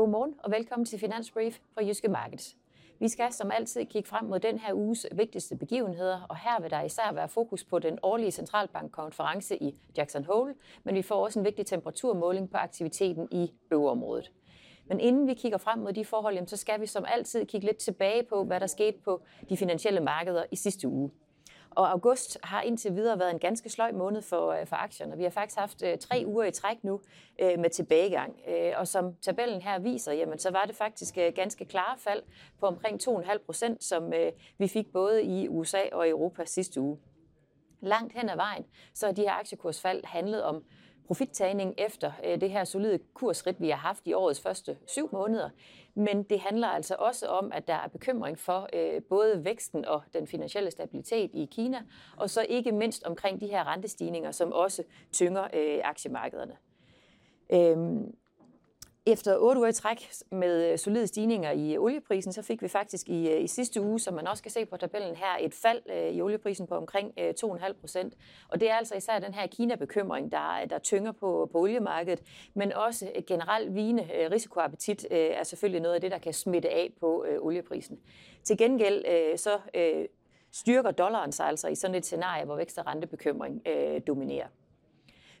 Godmorgen og velkommen til Finansbrief fra Jyske Markets. Vi skal som altid kigge frem mod den her uges vigtigste begivenheder, og her vil der især være fokus på den årlige centralbankkonference i Jackson Hole, men vi får også en vigtig temperaturmåling på aktiviteten i øverområdet. Men inden vi kigger frem mod de forhold, så skal vi som altid kigge lidt tilbage på, hvad der skete på de finansielle markeder i sidste uge. Og august har indtil videre været en ganske sløj måned for, øh, for aktierne. Vi har faktisk haft øh, tre uger i træk nu øh, med tilbagegang. Øh, og som tabellen her viser, jamen, så var det faktisk øh, ganske klare fald på omkring 2,5 procent, som vi fik både i USA og Europa sidste uge. Langt hen ad vejen, så er de her aktiekursfald handlet om profittagning efter øh, det her solide kursrit, vi har haft i årets første syv måneder. Men det handler altså også om, at der er bekymring for øh, både væksten og den finansielle stabilitet i Kina, og så ikke mindst omkring de her rentestigninger, som også tynger øh, aktiemarkederne. Øhm, efter otte uger i træk med øh, solide stigninger i øh, olieprisen, så fik vi faktisk i, øh, i sidste uge, som man også kan se på tabellen her, et fald i olieprisen på omkring 2,5 procent. Og det er altså især den her Kina-bekymring, der, der tynger på, på oliemarkedet, men også generelt vigende risikoappetit er selvfølgelig noget af det, der kan smitte af på olieprisen. Til gengæld så styrker dollaren sig altså i sådan et scenarie, hvor vækst og rentebekymring dominerer.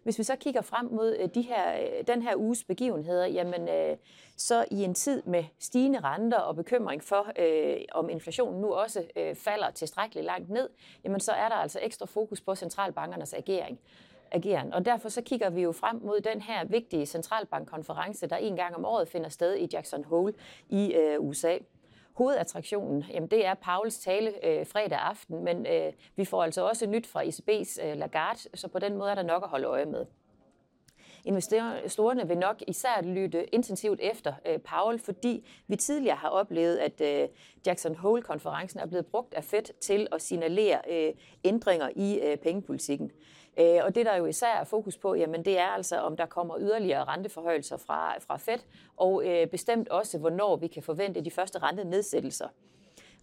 Hvis vi så kigger frem mod øh, de her, øh, den her uges begivenheder, jamen øh, så i en tid med stigende renter og bekymring for, øh, om inflationen nu også øh, falder tilstrækkeligt langt ned, jamen så er der altså ekstra fokus på centralbankernes agering ageren. Og derfor så kigger vi jo frem mod den her vigtige centralbankkonference, der en gang om året finder sted i Jackson Hole i øh, USA hovedattraktionen, jamen det er Pauls tale øh, fredag aften, men øh, vi får altså også nyt fra ECB's øh, Lagarde, så på den måde er der nok at holde øje med. Investorerne vil nok især lytte intensivt efter øh, Powell, fordi vi tidligere har oplevet, at øh, Jackson Hole-konferencen er blevet brugt af Fed til at signalere øh, ændringer i øh, pengepolitikken. Øh, og det, der jo især er fokus på, jamen det er altså, om der kommer yderligere renteforhøjelser fra, fra Fed, og øh, bestemt også, hvornår vi kan forvente de første rentenedsættelser.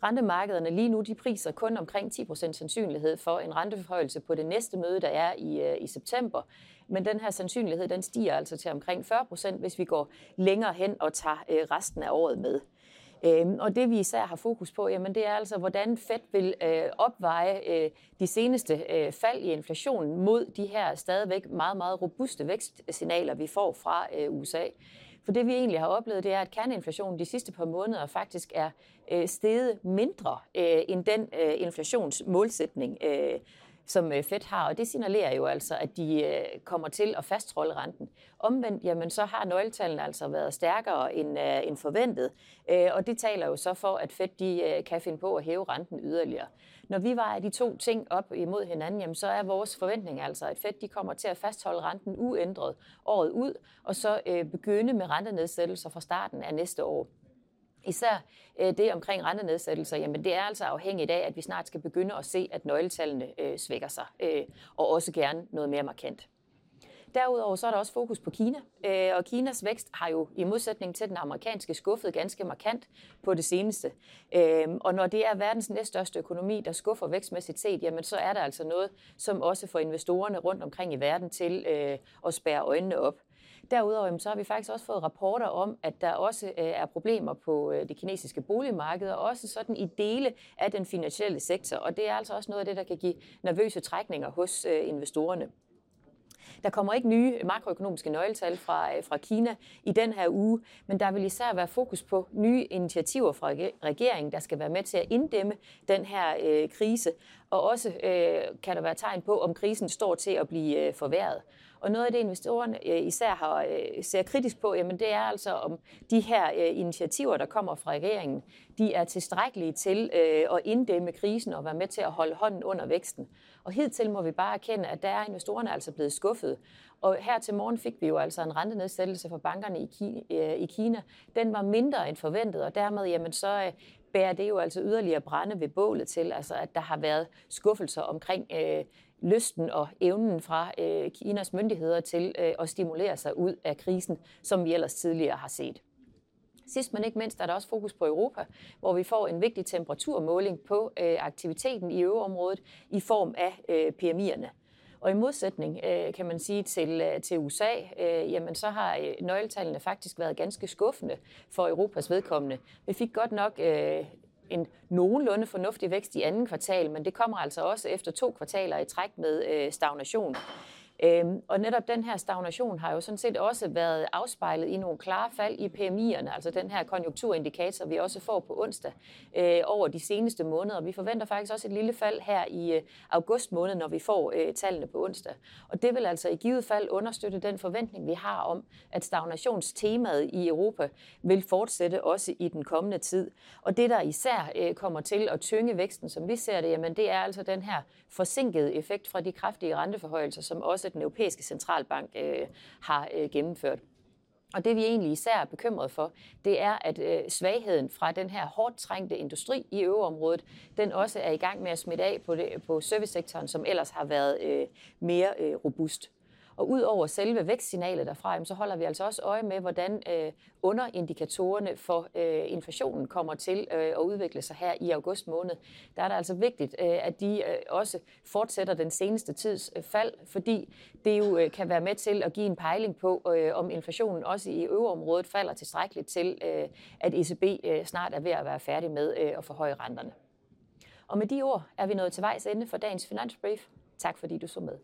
Rentemarkederne lige nu, de priser kun omkring 10% sandsynlighed for en renteforhøjelse på det næste møde, der er i, øh, i september. Men den her sandsynlighed, den stiger altså til omkring 40%, hvis vi går længere hen og tager øh, resten af året med. Øhm, og det vi især har fokus på, jamen, det er altså, hvordan Fed vil øh, opveje øh, de seneste øh, fald i inflationen mod de her stadigvæk meget, meget robuste vækstsignaler, vi får fra øh, USA. For det vi egentlig har oplevet, det er, at kerneinflationen de sidste par måneder faktisk er øh, steget mindre øh, end den øh, inflationsmålsætning, øh, som øh, Fed har, og det signalerer jo altså, at de øh, kommer til at fastholde renten. Omvendt, jamen, så har nøgletallene altså været stærkere end, øh, end forventet, og det taler jo så for, at Fed de kan finde på at hæve renten yderligere. Når vi vejer de to ting op imod hinanden, jamen, så er vores forventning altså, at Fed de kommer til at fastholde renten uændret året ud, og så begynde med rentenedsættelser fra starten af næste år. Især øh, det omkring rentenedsættelser, jamen det er altså afhængigt af, at vi snart skal begynde at se, at nøgletallene øh, svækker sig, øh, og også gerne noget mere markant. Derudover så er der også fokus på Kina, øh, og Kinas vækst har jo i modsætning til den amerikanske skuffet ganske markant på det seneste. Øh, og når det er verdens næststørste økonomi, der skuffer vækstmæssigt set, jamen så er der altså noget, som også får investorerne rundt omkring i verden til øh, at spære øjnene op. Derudover så har vi faktisk også fået rapporter om, at der også øh, er problemer på øh, det kinesiske boligmarked, og også sådan i dele af den finansielle sektor. Og det er altså også noget af det, der kan give nervøse trækninger hos øh, investorerne. Der kommer ikke nye makroøkonomiske nøgletal fra, fra Kina i den her uge, men der vil især være fokus på nye initiativer fra regeringen, der skal være med til at inddæmme den her øh, krise. Og også øh, kan der være tegn på, om krisen står til at blive øh, forværret. Og noget af det, investorerne øh, især har, øh, ser kritisk på, jamen det er altså, om de her øh, initiativer, der kommer fra regeringen, de er tilstrækkelige til at inddæmme krisen og være med til at holde hånden under væksten. Og hidtil må vi bare erkende, at der er investorerne altså blevet skuffet. Og her til morgen fik vi jo altså en rentenedsættelse for bankerne i Kina. Den var mindre end forventet, og dermed jamen, så bærer det jo altså yderligere brænde ved bålet til, altså at der har været skuffelser omkring øh, lysten og evnen fra øh, Kinas myndigheder til øh, at stimulere sig ud af krisen, som vi ellers tidligere har set. Sidst men ikke mindst er der også fokus på Europa, hvor vi får en vigtig temperaturmåling på øh, aktiviteten i øveområdet i form af øh, PMI'erne. Og i modsætning, øh, kan man sige, til, øh, til USA, øh, jamen så har øh, nøgletallene faktisk været ganske skuffende for Europas vedkommende. Vi fik godt nok øh, en nogenlunde fornuftig vækst i anden kvartal, men det kommer altså også efter to kvartaler i træk med øh, stagnation. Øhm, og netop den her stagnation har jo sådan set også været afspejlet i nogle klare fald i PMI'erne, altså den her konjunkturindikator, vi også får på onsdag øh, over de seneste måneder. Vi forventer faktisk også et lille fald her i øh, august måned, når vi får øh, tallene på onsdag. Og det vil altså i givet fald understøtte den forventning, vi har om, at stagnationstemaet i Europa vil fortsætte også i den kommende tid. Og det, der især øh, kommer til at tynge væksten, som vi ser det, jamen det er altså den her forsinkede effekt fra de kraftige renteforhøjelser, som også også den europæiske centralbank øh, har øh, gennemført. Og det vi egentlig især er bekymret for, det er, at øh, svagheden fra den her hårdt trængte industri i øverområdet, den også er i gang med at smitte af på, det, på servicesektoren, som ellers har været øh, mere øh, robust. Og ud over selve vækstsignalet derfra, så holder vi altså også øje med, hvordan øh, underindikatorerne for øh, inflationen kommer til øh, at udvikle sig her i august måned. Der er det altså vigtigt, øh, at de øh, også fortsætter den seneste tids øh, fald, fordi det jo kan være med til at give en pejling på, om inflationen også i øvreområdet falder tilstrækkeligt til, at ECB snart er ved at være færdig med at forhøje renterne. Og med de ord er vi nået til vejs ende for dagens finansbrief. Tak fordi du så med.